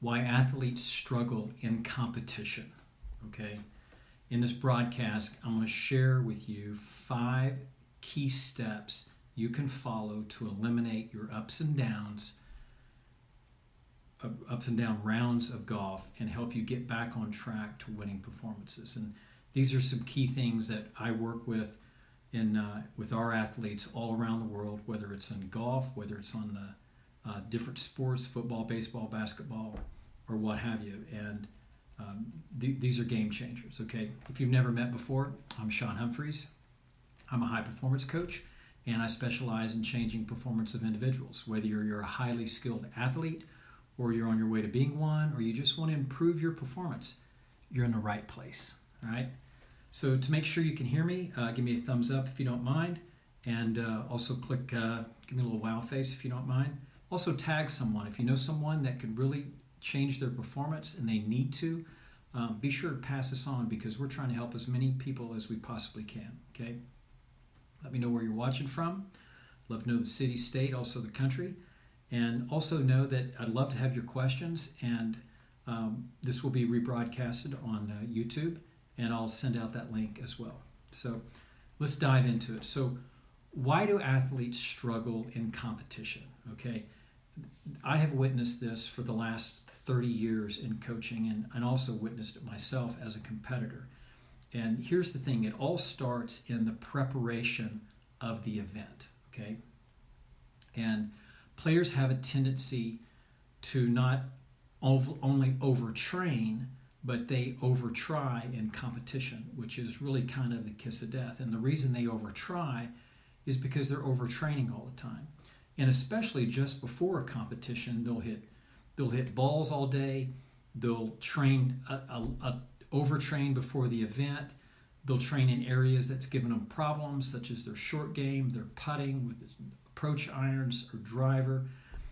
why athletes struggle in competition. Okay. In this broadcast, I'm going to share with you five key steps you can follow to eliminate your ups and downs, ups and down rounds of golf, and help you get back on track to winning performances. And these are some key things that I work with in uh, with our athletes all around the world, whether it's in golf, whether it's on the uh, different sports, football, baseball, basketball, or what have you. And um, th- these are game changers. Okay, if you've never met before, I'm Sean Humphreys. I'm a high performance coach, and I specialize in changing performance of individuals. Whether you're, you're a highly skilled athlete, or you're on your way to being one, or you just want to improve your performance, you're in the right place. All right. So to make sure you can hear me, uh, give me a thumbs up if you don't mind, and uh, also click, uh, give me a little wow face if you don't mind. Also tag someone if you know someone that could really change their performance and they need to. Um, be sure to pass this on because we're trying to help as many people as we possibly can. Okay. Let me know where you're watching from. Love to know the city, state, also the country, and also know that I'd love to have your questions. And um, this will be rebroadcasted on uh, YouTube and I'll send out that link as well. So let's dive into it. So, why do athletes struggle in competition? Okay, I have witnessed this for the last 30 years in coaching and, and also witnessed it myself as a competitor. And here's the thing it all starts in the preparation of the event. Okay, and players have a tendency to not only overtrain but they overtry in competition, which is really kind of the kiss of death. And the reason they overtry is because they're overtraining all the time. And especially just before a competition, they'll hit they'll hit balls all day. They'll train a, a, a overtrain before the event. They'll train in areas that's given them problems, such as their short game, their putting with approach irons or driver.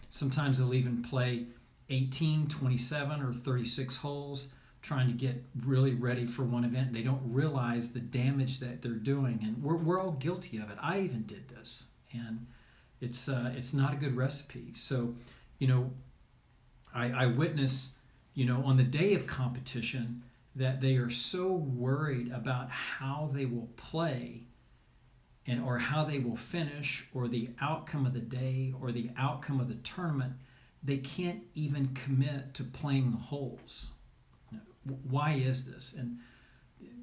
Sometimes they'll even play 18, 27, or 36 holes trying to get really ready for one event. They don't realize the damage that they're doing, and we're, we're all guilty of it. I even did this, and it's uh, it's not a good recipe. So, you know, I, I witness, you know, on the day of competition that they are so worried about how they will play and or how they will finish or the outcome of the day or the outcome of the tournament they can't even commit to playing the holes why is this? And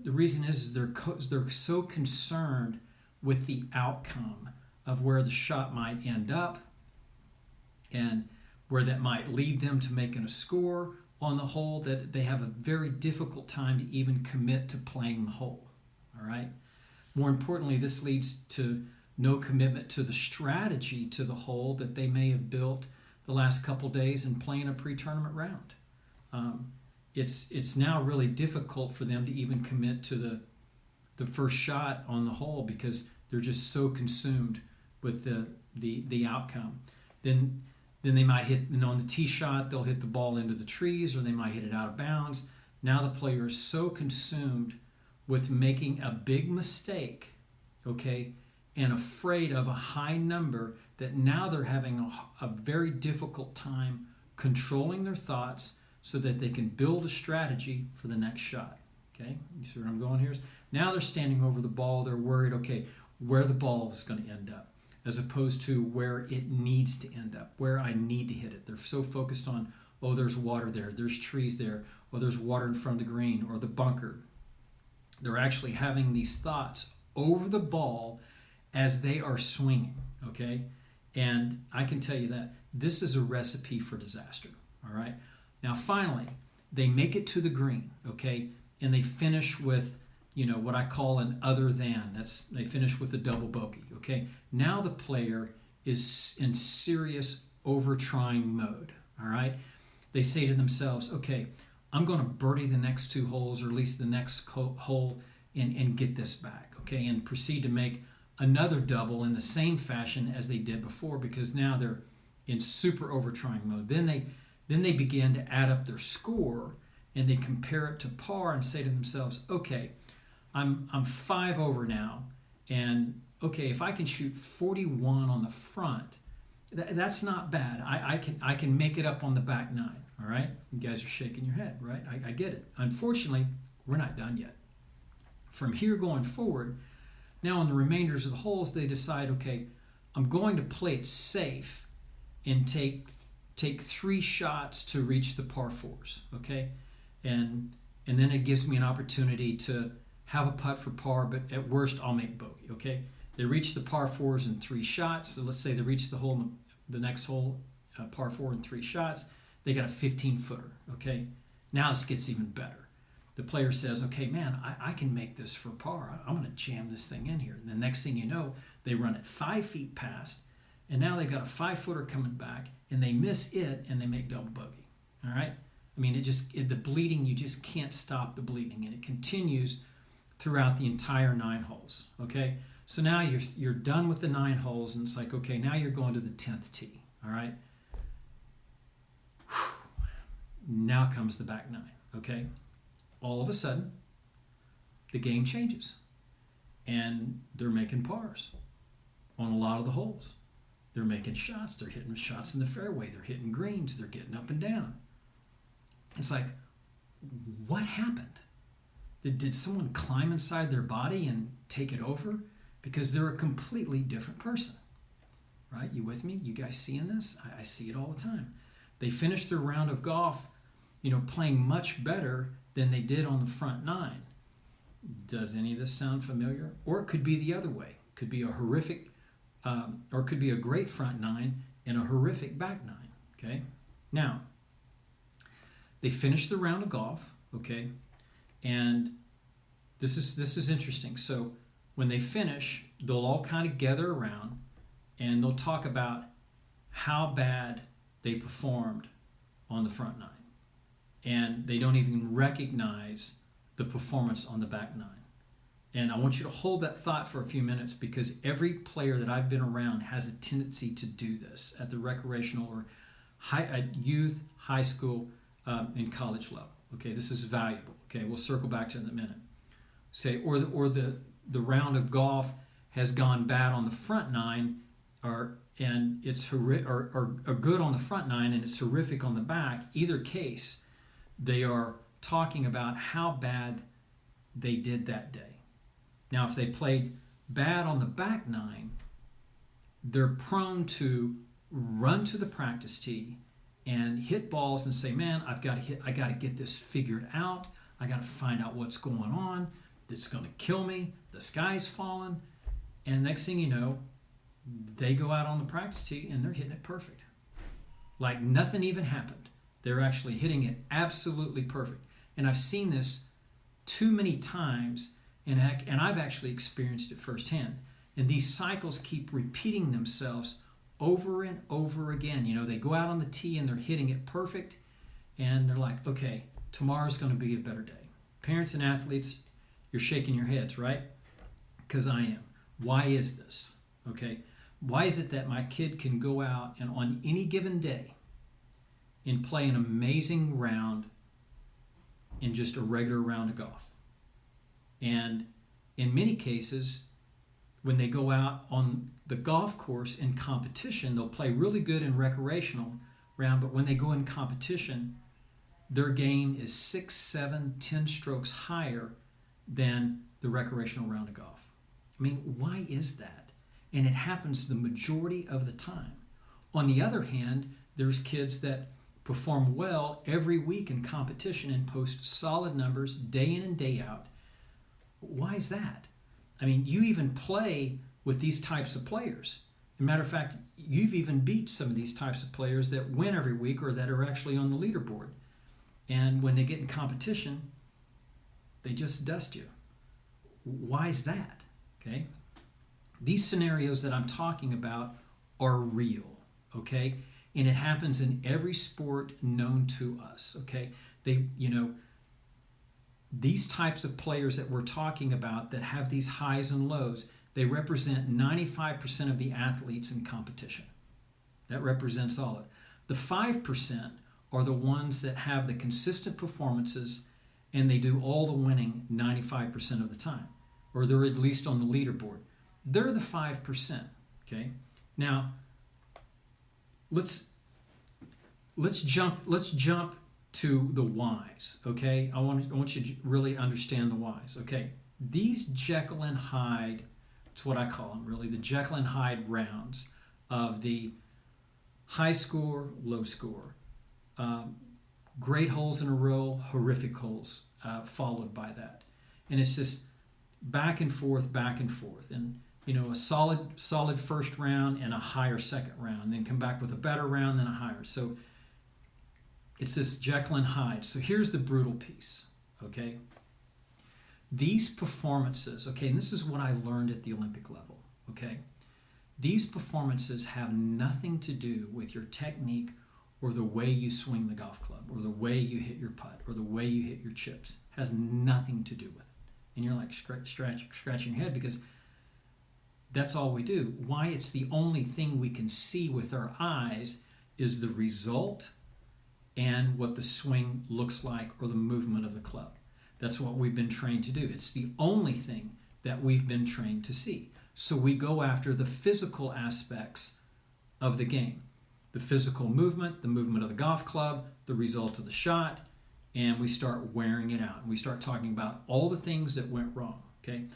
the reason is they're co- they're so concerned with the outcome of where the shot might end up and where that might lead them to making a score on the hole that they have a very difficult time to even commit to playing the hole. All right. More importantly, this leads to no commitment to the strategy to the hole that they may have built the last couple days in playing a pre-tournament round. Um, it's it's now really difficult for them to even commit to the the first shot on the hole because they're just so consumed with the the the outcome. Then then they might hit on the tee shot they'll hit the ball into the trees or they might hit it out of bounds. Now the player is so consumed with making a big mistake, okay, and afraid of a high number that now they're having a, a very difficult time controlling their thoughts so that they can build a strategy for the next shot. Okay, you see where I'm going here? Now they're standing over the ball. They're worried, okay, where the ball is going to end up, as opposed to where it needs to end up, where I need to hit it. They're so focused on, oh, there's water there, there's trees there, or there's water in front of the green or the bunker. They're actually having these thoughts over the ball as they are swinging, okay? And I can tell you that this is a recipe for disaster, all right? Now, finally, they make it to the green, okay, and they finish with, you know, what I call an other than. That's they finish with a double bogey, okay. Now the player is in serious over trying mode. All right, they say to themselves, okay, I'm going to birdie the next two holes, or at least the next hole, and and get this back, okay, and proceed to make another double in the same fashion as they did before because now they're in super over trying mode. Then they then they begin to add up their score and they compare it to par and say to themselves, okay, I'm, I'm five over now. And okay, if I can shoot 41 on the front, th- that's not bad. I, I, can, I can make it up on the back nine. All right? You guys are shaking your head, right? I, I get it. Unfortunately, we're not done yet. From here going forward, now on the remainders of the holes, they decide, okay, I'm going to play it safe and take take three shots to reach the par fours. Okay, and and then it gives me an opportunity to have a putt for par, but at worst I'll make bogey. Okay, they reach the par fours in three shots. So let's say they reach the hole, in the next hole, uh, par four in three shots. They got a 15 footer. Okay, now this gets even better. The player says, "Okay, man, I, I can make this for par. I'm going to jam this thing in here." And the next thing you know, they run it five feet past, and now they've got a five footer coming back, and they miss it, and they make double bogey. All right. I mean, it just it, the bleeding. You just can't stop the bleeding, and it continues throughout the entire nine holes. Okay. So now you're you're done with the nine holes, and it's like, okay, now you're going to the tenth tee. All right. Now comes the back nine. Okay. All of a sudden, the game changes, and they're making pars on a lot of the holes. They're making shots. They're hitting shots in the fairway. They're hitting greens. They're getting up and down. It's like, what happened? Did, did someone climb inside their body and take it over? Because they're a completely different person. Right? You with me? You guys seeing this? I, I see it all the time. They finished their round of golf, you know, playing much better than they did on the front nine. Does any of this sound familiar? Or it could be the other way. It could be a horrific um, or could be a great front nine and a horrific back nine. Okay, now they finish the round of golf. Okay, and this is this is interesting. So when they finish, they'll all kind of gather around and they'll talk about how bad they performed on the front nine, and they don't even recognize the performance on the back nine. And I want you to hold that thought for a few minutes because every player that I've been around has a tendency to do this at the recreational or high, at youth, high school, um, and college level. Okay, this is valuable. Okay, we'll circle back to it in a minute. Say, or the, or the, the round of golf has gone bad on the front nine, or and it's horrific, or, or, or good on the front nine and it's horrific on the back. Either case, they are talking about how bad they did that day. Now, if they played bad on the back nine, they're prone to run to the practice tee and hit balls and say, "Man, I've got to hit. I got to get this figured out. I got to find out what's going on. That's going to kill me. The sky's falling." And next thing you know, they go out on the practice tee and they're hitting it perfect, like nothing even happened. They're actually hitting it absolutely perfect. And I've seen this too many times and, and I've actually experienced it firsthand. And these cycles keep repeating themselves over and over again. You know, they go out on the tee and they're hitting it perfect, and they're like, okay, tomorrow's going to be a better day. Parents and athletes, you're shaking your heads, right? Because I am. Why is this? Okay. Why is it that my kid can go out and on any given day and play an amazing round in just a regular round of golf? And in many cases, when they go out on the golf course in competition, they'll play really good in recreational round, but when they go in competition, their game is six, seven, ten strokes higher than the recreational round of golf. I mean, why is that? And it happens the majority of the time. On the other hand, there's kids that perform well every week in competition and post solid numbers day in and day out why is that? I mean, you even play with these types of players. Matter of fact, you've even beat some of these types of players that win every week or that are actually on the leaderboard. And when they get in competition, they just dust you. Why is that? Okay? These scenarios that I'm talking about are real, okay? And it happens in every sport known to us, okay? They, you know, these types of players that we're talking about that have these highs and lows, they represent 95% of the athletes in competition. That represents all of it. The 5% are the ones that have the consistent performances and they do all the winning 95% of the time, or they're at least on the leaderboard. They're the 5%. Okay? Now, let's let's jump. Let's jump to the whys. Okay, I want I want you to really understand the whys. Okay, these Jekyll and Hyde. It's what I call them. Really, the Jekyll and Hyde rounds of the high score, low score, um, great holes in a row, horrific holes uh, followed by that, and it's just back and forth, back and forth, and you know a solid solid first round and a higher second round, then come back with a better round, then a higher. So it's this Jekyll and Hyde. So here's the brutal piece, okay? These performances, okay, and this is what I learned at the Olympic level, okay? These performances have nothing to do with your technique or the way you swing the golf club or the way you hit your putt or the way you hit your chips. It has nothing to do with it. And you're like scratch, scratch, scratching your head because that's all we do. Why it's the only thing we can see with our eyes is the result and what the swing looks like or the movement of the club. That's what we've been trained to do. It's the only thing that we've been trained to see. So we go after the physical aspects of the game the physical movement, the movement of the golf club, the result of the shot, and we start wearing it out. And we start talking about all the things that went wrong. Okay.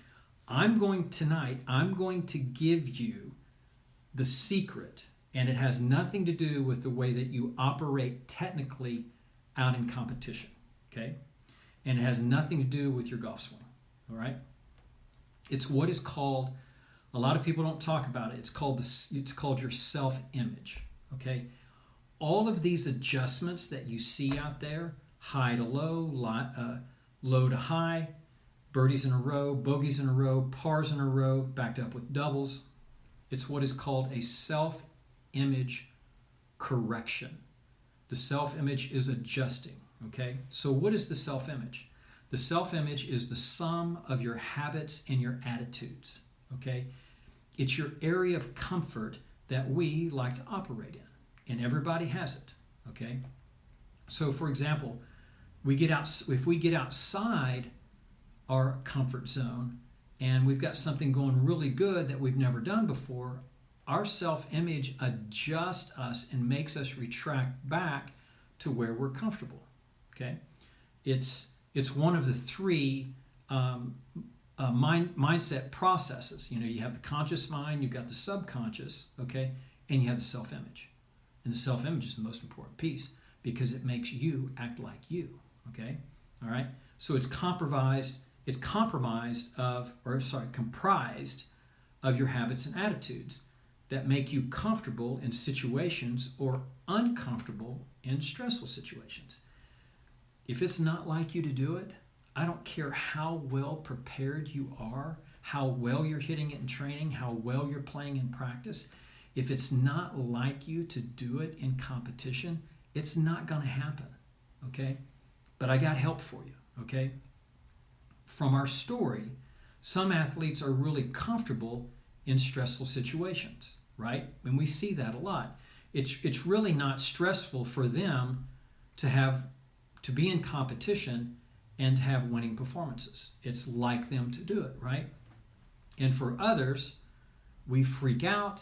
I'm going tonight, I'm going to give you the secret, and it has nothing to do with the way that you operate technically out in competition. Okay. And it has nothing to do with your golf swing. All right. It's what is called a lot of people don't talk about it. It's called the, it's called your self-image. Okay, all of these adjustments that you see out there, high to low, uh, low to high, birdies in a row, bogeys in a row, pars in a row, backed up with doubles. It's what is called a self-image correction. The self-image is adjusting. Okay, so what is the self-image? The self-image is the sum of your habits and your attitudes. Okay? It's your area of comfort that we like to operate in, and everybody has it. Okay? So, for example, we get out if we get outside our comfort zone and we've got something going really good that we've never done before, our self-image adjusts us and makes us retract back to where we're comfortable. Okay, it's it's one of the three um, uh, mind, mindset processes. You know, you have the conscious mind, you've got the subconscious, okay, and you have the self image. And the self image is the most important piece because it makes you act like you, okay? All right? So it's compromised, it's compromised of, or sorry, comprised of your habits and attitudes that make you comfortable in situations or uncomfortable in stressful situations. If it's not like you to do it, I don't care how well prepared you are, how well you're hitting it in training, how well you're playing in practice. If it's not like you to do it in competition, it's not going to happen. Okay? But I got help for you. Okay? From our story, some athletes are really comfortable in stressful situations, right? And we see that a lot. It's, it's really not stressful for them to have to be in competition and to have winning performances. It's like them to do it, right? And for others, we freak out.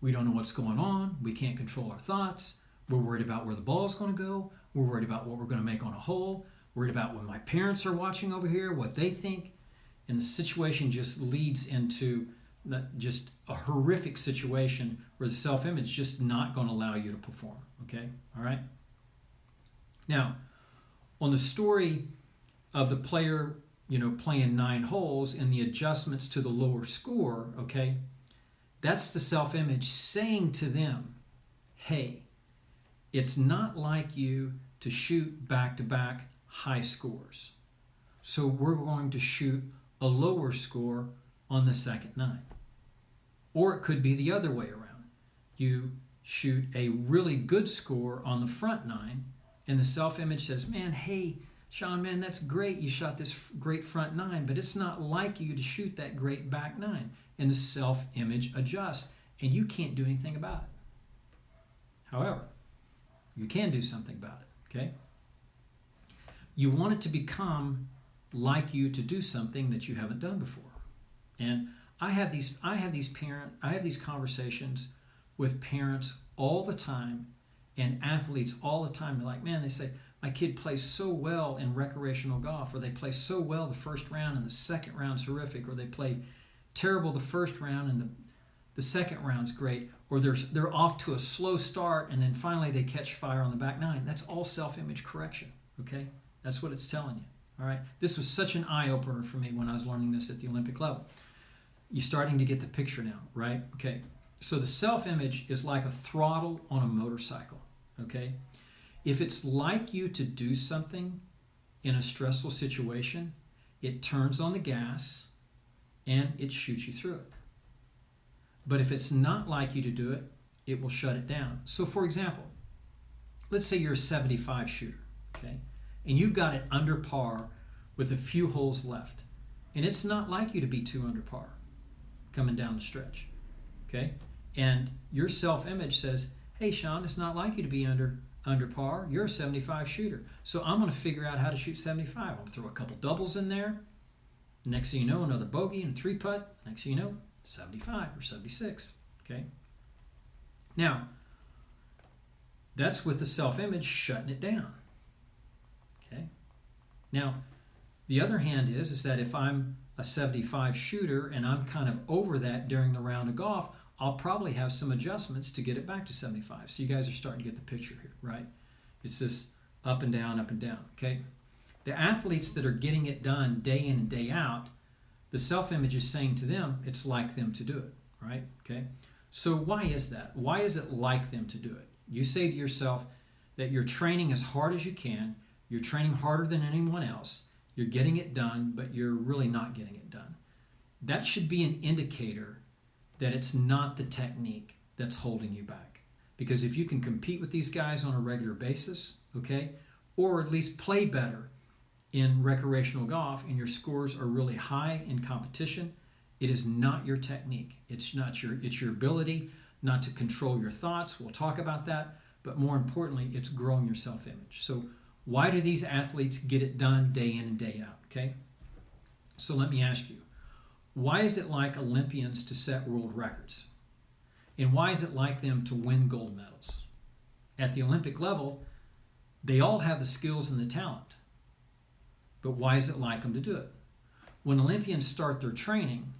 We don't know what's going on. We can't control our thoughts. We're worried about where the ball's going to go. We're worried about what we're going to make on a hole. Worried about when my parents are watching over here, what they think. And the situation just leads into just a horrific situation where the self image is just not going to allow you to perform. Okay? All right? Now, on the story of the player, you know, playing nine holes and the adjustments to the lower score, okay, that's the self image saying to them, hey, it's not like you to shoot back to back high scores. So we're going to shoot a lower score on the second nine. Or it could be the other way around. You shoot a really good score on the front nine, and the self image says, man, hey, Sean, man, that's great. You shot this great front nine, but it's not like you to shoot that great back nine. And the self image adjusts, and you can't do anything about it. However, you can do something about it, okay? You want it to become like you to do something that you haven't done before. And I have these I have these parent I have these conversations with parents all the time And athletes all the time, they're like, man, they say, my kid plays so well in recreational golf, or they play so well the first round and the second round's horrific, or they play terrible the first round and the, the second round's great, or they're, they're off to a slow start and then finally they catch fire on the back nine. That's all self image correction, okay? That's what it's telling you, all right? This was such an eye opener for me when I was learning this at the Olympic level. You're starting to get the picture now, right? Okay, so the self image is like a throttle on a motorcycle, okay? If it's like you to do something in a stressful situation, it turns on the gas and it shoots you through it. But if it's not like you to do it, it will shut it down. So, for example, let's say you're a 75 shooter, okay, and you've got it under par with a few holes left, and it's not like you to be two under par coming down the stretch, okay, and your self image says, hey, Sean, it's not like you to be under under par. You're a 75 shooter. So I'm going to figure out how to shoot 75. I'm throw a couple doubles in there. Next thing you know, another bogey and three putt. Next thing you know, 75 or 76. Okay? Now, that's with the self image shutting it down. Okay? Now, the other hand is, is that if I'm a 75 shooter and I'm kind of over that during the round of golf, I'll probably have some adjustments to get it back to 75. So you guys are starting to get the picture here, right? It's this up and down, up and down, okay? The athletes that are getting it done day in and day out, the self image is saying to them, it's like them to do it, right? Okay? So, why is that? Why is it like them to do it? You say to yourself that you're training as hard as you can, you're training harder than anyone else, you're getting it done, but you're really not getting it done. That should be an indicator that it's not the technique that's holding you back. Because if you can compete with these guys on a regular basis, okay, or at least play better in recreational golf and your scores are really high in competition, it is not your technique. It's not your it's your ability not to control your thoughts. We'll talk about that, but more importantly, it's growing your self-image. So why do these athletes get it done day in and day out, okay? So let me ask you, why is it like Olympians to set world records? And why is it like them to win gold medals? At the Olympic level, they all have the skills and the talent. But why is it like them to do it? When Olympians start their training,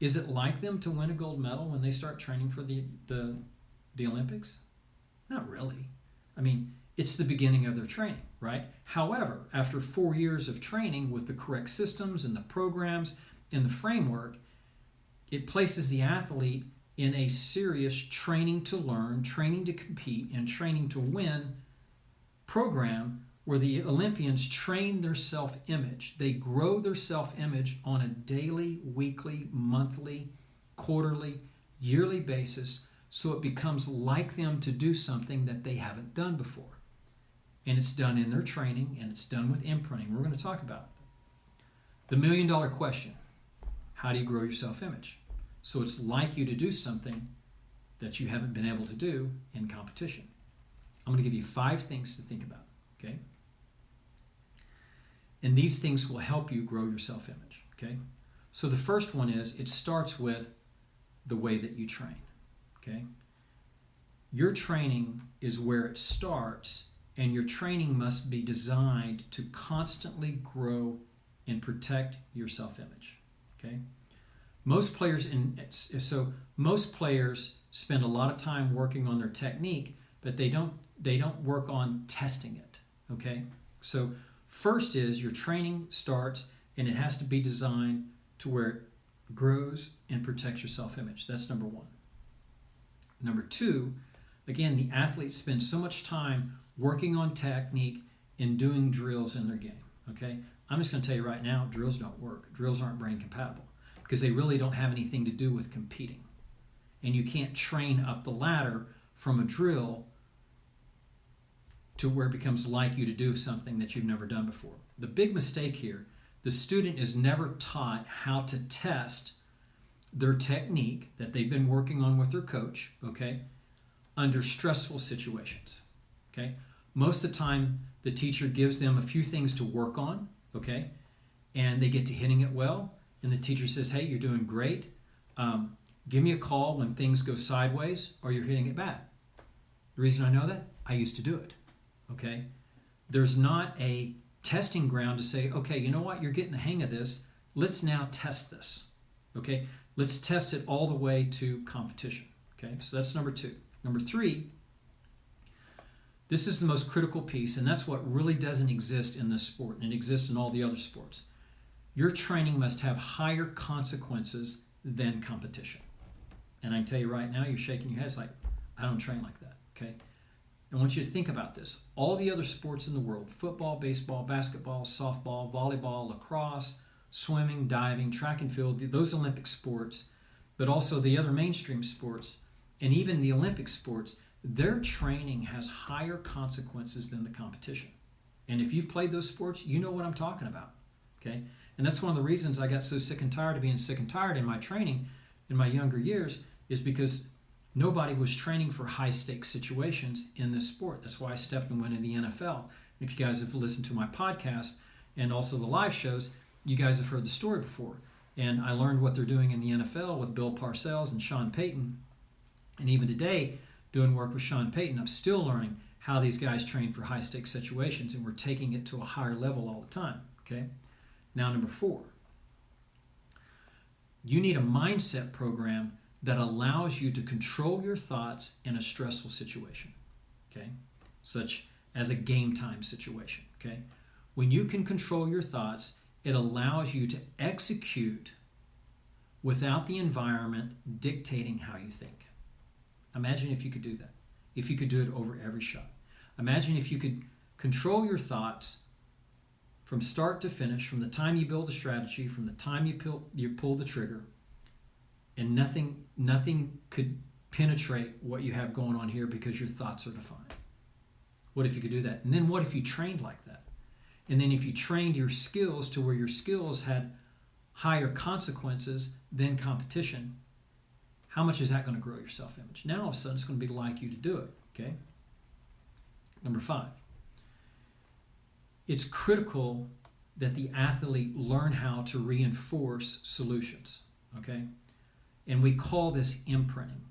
is it like them to win a gold medal when they start training for the, the, the Olympics? Not really. I mean, it's the beginning of their training, right? However, after four years of training with the correct systems and the programs and the framework, it places the athlete in a serious training to learn, training to compete, and training to win program where the Olympians train their self image. They grow their self image on a daily, weekly, monthly, quarterly, yearly basis so it becomes like them to do something that they haven't done before. And it's done in their training and it's done with imprinting. We're going to talk about. The million dollar question how do you grow your self image? So it's like you to do something that you haven't been able to do in competition. I'm going to give you five things to think about. Okay? And these things will help you grow your self image. Okay? So the first one is it starts with the way that you train. Okay? Your training is where it starts, and your training must be designed to constantly grow and protect your self image. Okay? Most players in so most players spend a lot of time working on their technique, but they don't they don't work on testing it. Okay? So First is your training starts and it has to be designed to where it grows and protects your self image. That's number one. Number two, again, the athletes spend so much time working on technique and doing drills in their game. Okay? I'm just going to tell you right now drills don't work. Drills aren't brain compatible because they really don't have anything to do with competing. And you can't train up the ladder from a drill to where it becomes like you to do something that you've never done before. The big mistake here the student is never taught how to test their technique that they've been working on with their coach, okay, under stressful situations. Okay? Most of the time, the teacher gives them a few things to work on, okay, and they get to hitting it well, and the teacher says, Hey, you're doing great. Um, give me a call when things go sideways or you're hitting it bad The reason I know that, I used to do it. Okay? There's not a testing ground to say, okay, you know what, you're getting the hang of this. Let's now test this. Okay? Let's test it all the way to competition. Okay? So that's number two. Number three, this is the most critical piece, and that's what really doesn't exist in this sport, and it exists in all the other sports. Your training must have higher consequences than competition. And I tell you right now, you're shaking your head. It's like, I don't train like that. Okay? I want you to think about this. All the other sports in the world football, baseball, basketball, softball, volleyball, lacrosse, swimming, diving, track and field, those Olympic sports, but also the other mainstream sports, and even the Olympic sports, their training has higher consequences than the competition. And if you've played those sports, you know what I'm talking about. Okay? And that's one of the reasons I got so sick and tired of being sick and tired in my training in my younger years is because nobody was training for high stakes situations in this sport. That's why I stepped and went in the NFL. If you guys have listened to my podcast and also the live shows, you guys have heard the story before. And I learned what they're doing in the NFL with Bill Parcells and Sean Payton. And even today, doing work with Sean Payton, I'm still learning how these guys train for high stakes situations, and we're taking it to a higher level all the time. Okay. Now, number four, you need a mindset program that allows you to control your thoughts in a stressful situation. Okay. Such as a game time situation. Okay. When you can control your thoughts, it allows you to execute without the environment dictating how you think. Imagine if you could do that. If you could do it over every shot. Imagine if you could control your thoughts from start to finish, from the time you build a strategy, from the time you pull, you pull the trigger, and nothing nothing could penetrate what you have going on here because your thoughts are defined. What if you could do that? And then what if you trained like that? And then if you trained your skills to where your skills had higher consequences than competition, how much is that going to grow your self image? Now all of a sudden it's going to be like you to do it. Okay? Number five, it's critical that the athlete learn how to reinforce solutions. Okay? And we call this imprinting.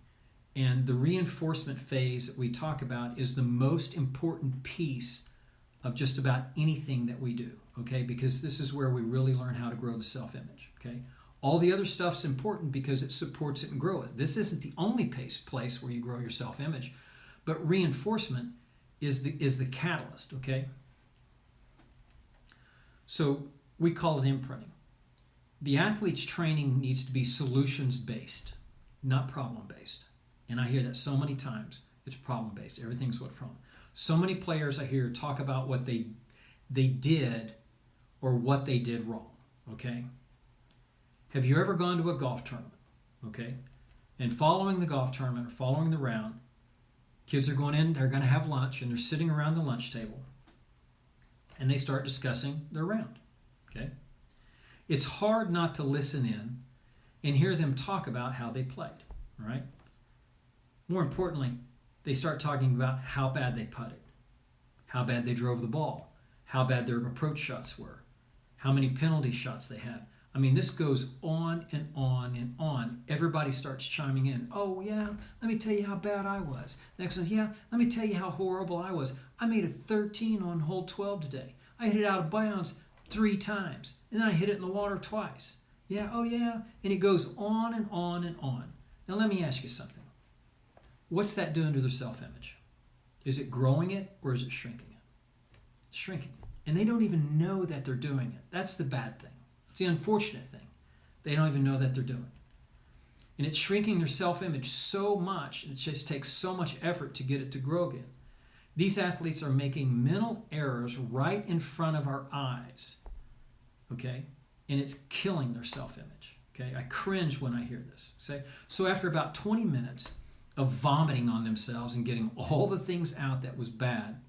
And the reinforcement phase that we talk about is the most important piece of just about anything that we do. Okay? Because this is where we really learn how to grow the self image. Okay? All the other stuff's important because it supports it and grows it. This isn't the only place, place where you grow your self image, but reinforcement is the, is the catalyst, okay? So we call it imprinting. The athlete's training needs to be solutions based, not problem based. And I hear that so many times. It's problem based. Everything's what from. So many players I hear talk about what they they did or what they did wrong. Okay? Have you ever gone to a golf tournament? Okay? And following the golf tournament or following the round, kids are going in, they're going to have lunch, and they're sitting around the lunch table and they start discussing their round. Okay? It's hard not to listen in and hear them talk about how they played, right? More importantly, they start talking about how bad they putted, how bad they drove the ball, how bad their approach shots were, how many penalty shots they had, I mean, this goes on and on and on. Everybody starts chiming in. Oh, yeah, let me tell you how bad I was. Next one, yeah, let me tell you how horrible I was. I made a 13 on hole 12 today. I hit it out of bounds three times, and then I hit it in the water twice. Yeah, oh, yeah. And it goes on and on and on. Now, let me ask you something. What's that doing to their self image? Is it growing it or is it shrinking it? shrinking. And they don't even know that they're doing it. That's the bad thing. It's the unfortunate thing. They don't even know that they're doing. And it's shrinking their self image so much, it just takes so much effort to get it to grow again. These athletes are making mental errors right in front of our eyes. Okay? And it's killing their self image. Okay? I cringe when I hear this. Say, so after about 20 minutes of vomiting on themselves and getting all the things out that was bad,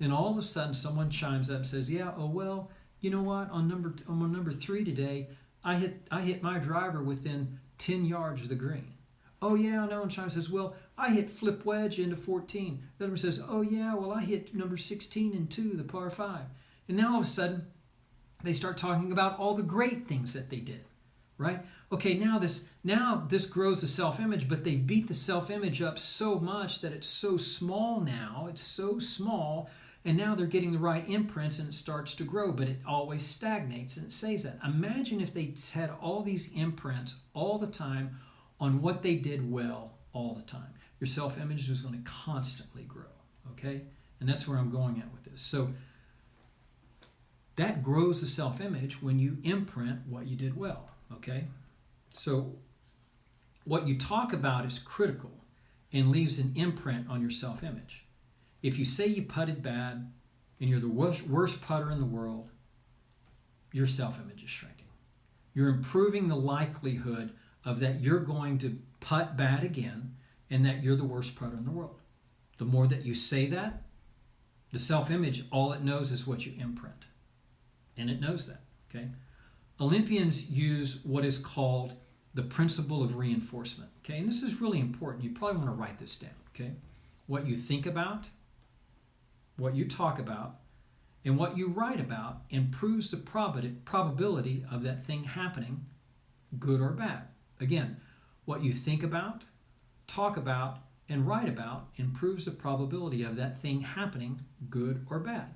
then all of a sudden someone chimes up and says, Yeah, oh well, you know what? On number on number three today, I hit I hit my driver within 10 yards of the green. Oh yeah, I know. And Sean says, well, I hit flip wedge into 14. The other one says, oh yeah, well I hit number 16 and two, the par five. And now all of a sudden, they start talking about all the great things that they did. right? Okay, now this now this grows the self-image, but they beat the self-image up so much that it's so small now. It's so small, and now they're getting the right imprints and it starts to grow, but it always stagnates and it says that. Imagine if they had all these imprints all the time on what they did well all the time. Your self-image is going to constantly grow, okay? And that's where I'm going at with this. So that grows the self-image when you imprint what you did well, okay? So, what you talk about is critical and leaves an imprint on your self image. If you say you putted bad and you're the worst, worst putter in the world, your self image is shrinking. You're improving the likelihood of that you're going to putt bad again and that you're the worst putter in the world. The more that you say that, the self image, all it knows is what you imprint. And it knows that. Okay? Olympians use what is called the principle of reinforcement. Okay, and this is really important. You probably want to write this down. Okay, what you think about, what you talk about, and what you write about improves the prob- probability of that thing happening, good or bad. Again, what you think about, talk about, and write about improves the probability of that thing happening, good or bad.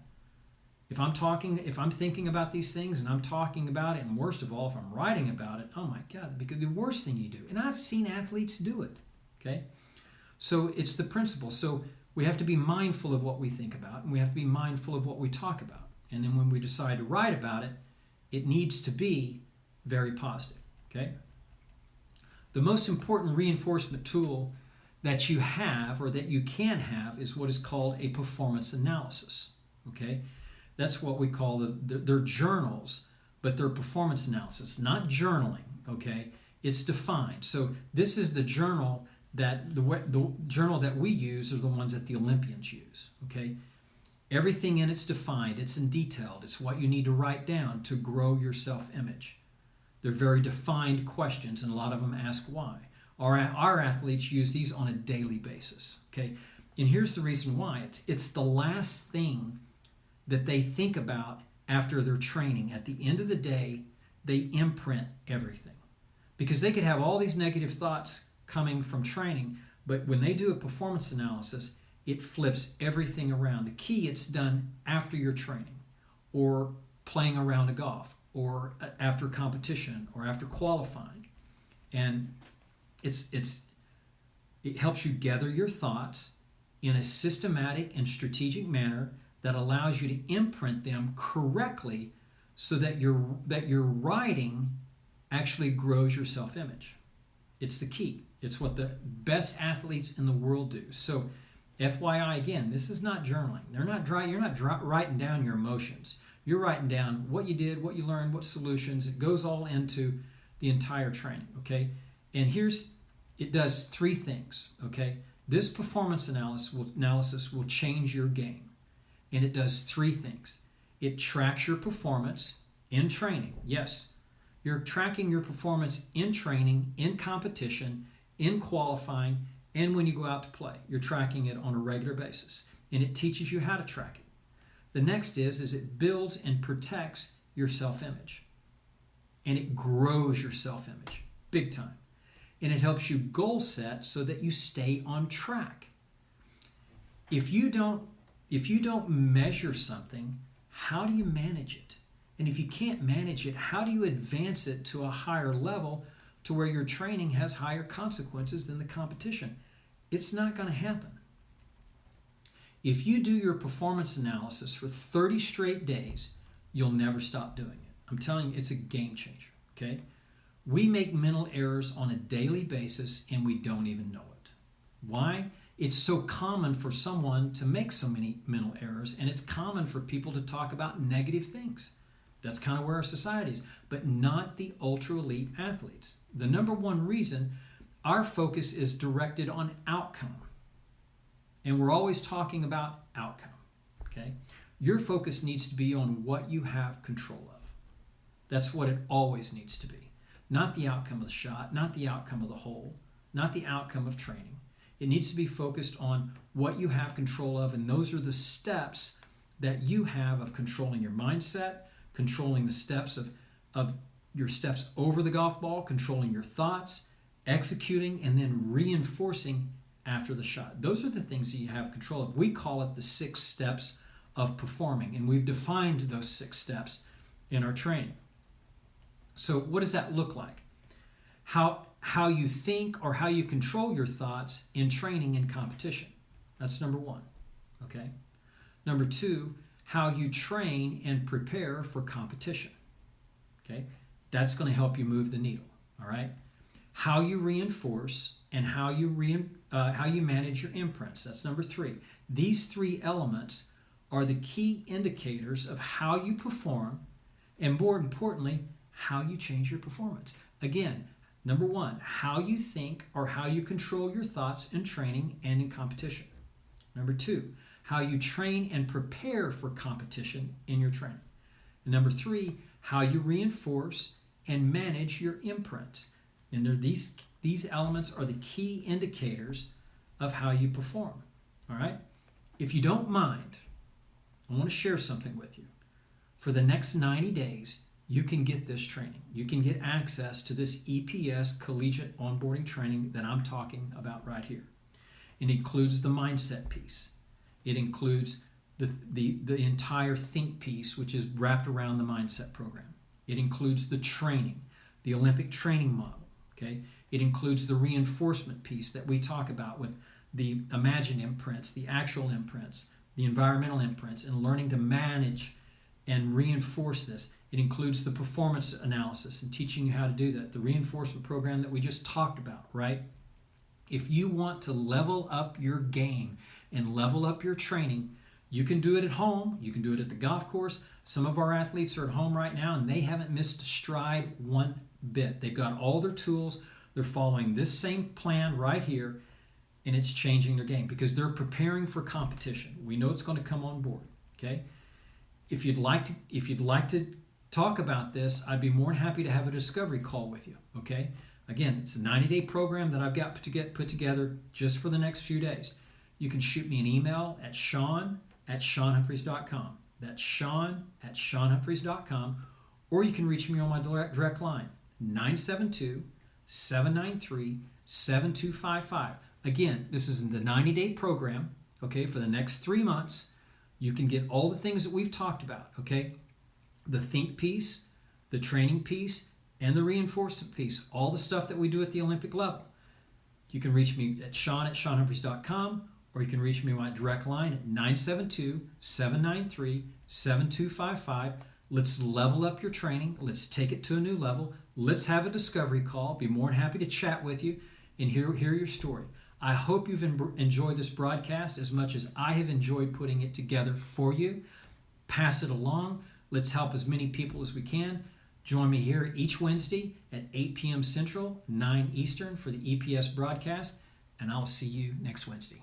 If I'm talking, if I'm thinking about these things and I'm talking about it, and worst of all, if I'm writing about it, oh my God, because the worst thing you do, and I've seen athletes do it. Okay, so it's the principle. So we have to be mindful of what we think about, and we have to be mindful of what we talk about. And then when we decide to write about it, it needs to be very positive. Okay. The most important reinforcement tool that you have or that you can have is what is called a performance analysis. Okay that's what we call the, the they're journals, but they're performance analysis, not journaling. Okay, it's defined. So this is the journal that the the journal that we use are the ones that the Olympians use. Okay, everything in it's defined. It's in detailed. It's what you need to write down to grow your self image. They're very defined questions, and a lot of them ask why. Our, our athletes use these on a daily basis. Okay, and here's the reason why. It's it's the last thing that they think about after their training. At the end of the day, they imprint everything. Because they could have all these negative thoughts coming from training, but when they do a performance analysis, it flips everything around. The key, it's done after your training or playing around a golf or uh, after competition or after qualifying. And it's, it's, it helps you gather your thoughts in a systematic and strategic manner that allows you to imprint them correctly so that your that your writing actually grows your self-image. It's the key. It's what the best athletes in the world do. So FYI again, this is not journaling. They're not dry, you're not dry, writing down your emotions. You're writing down what you did, what you learned, what solutions. It goes all into the entire training, okay? And here's it does three things, okay? This performance analysis will, analysis will change your game and it does three things it tracks your performance in training. Yes, you're tracking your performance in training, in competition, in qualifying, and when you go out to play. You're tracking it on a regular basis, and it teaches you how to track it. The next is is it builds and protects your self-image. And it grows your self-image big time. And it helps you goal set so that you stay on track. If you don't if you don't measure something, how do you manage it? And if you can't manage it, how do you advance it to a higher level to where your training has higher consequences than the competition? It's not going to happen. If you do your performance analysis for 30 straight days, you'll never stop doing it. I'm telling you, it's a game changer. Okay? We make mental errors on a daily basis and we don't even know it. Why? it's so common for someone to make so many mental errors, and it's common for people to talk about negative things. That's kind of where our society is, but not the ultra elite athletes. The number one reason our focus is directed on outcome. And we're always talking about outcome. Okay? Your focus needs to be on what you have control of. That's what it always needs to be. Not the outcome of the shot, not the outcome of the hole, not the outcome of training. It needs to be focused on what you have control of, and those are the steps that you have of controlling your mindset, controlling the steps of, of your steps over the golf ball, controlling your thoughts, executing, and then reinforcing after the shot. Those are the things that you have control of. We call it the six steps of performing, and we've defined those six steps in our training. So, what does that look like? How, how you think or how you control your thoughts in training and competition. That's number one. Okay. Number two, how you train and prepare for competition. Okay. That's going to help you move the needle. All right. How you reinforce and how you re, uh, how you manage your imprints. That's number three. These three elements are the key indicators of how you perform, and more importantly, how you change your performance. Again, number one, how you think or how you control your thoughts in training and in competition. Number two, how you train and prepare for competition in your training. And number three, how you reinforce and manage your imprints. And these, these elements are the key indicators of how you perform. All right? If you don't mind, I want to share something with you. For the next 90 days, you can get this training. You can get access to this EPS collegiate onboarding training that I'm talking about right here. It includes the mindset piece. It includes the, the, the entire think piece, which is wrapped around the mindset program. It includes the training, the Olympic training model. Okay, it includes the reinforcement piece that we talk about with the imagine imprints, the actual imprints, the environmental imprints, and learning to manage and reinforce this. It includes the performance analysis and teaching you how to do that, the reinforcement program that we just talked about, right? If you want to level up your game and level up your training, you can do it at home, you can do it at the golf course. Some of our athletes are at home right now and they haven't missed a stride one bit. They've got all their tools, they're following this same plan right here, and it's changing their game because they're preparing for competition. We know it's going to come on board. Okay. If you'd like to, if you'd like to talk about this, I'd be more than happy to have a discovery call with you. Okay. Again, it's a 90-day program that I've got to get put together just for the next few days. You can shoot me an email at Sean at SeanHumphreys.com. That's Sean at SeanHumphreys.com, or you can reach me on my direct, direct line 972 793 7255. Again, this is the 90 day program, okay, for the next three months. You can get all the things that we've talked about, okay? The think piece, the training piece, and the reinforcement piece, all the stuff that we do at the Olympic level. You can reach me at Sean at SeanHumphreys.com or you can reach me on my direct line at 972 793 7255. Let's level up your training. Let's take it to a new level. Let's have a discovery call. Be more than happy to chat with you and hear, hear your story. I hope you've enjoyed this broadcast as much as I have enjoyed putting it together for you. Pass it along. Let's help as many people as we can. Join me here each Wednesday at 8 p.m. Central, 9 Eastern for the EPS broadcast, and I'll see you next Wednesday.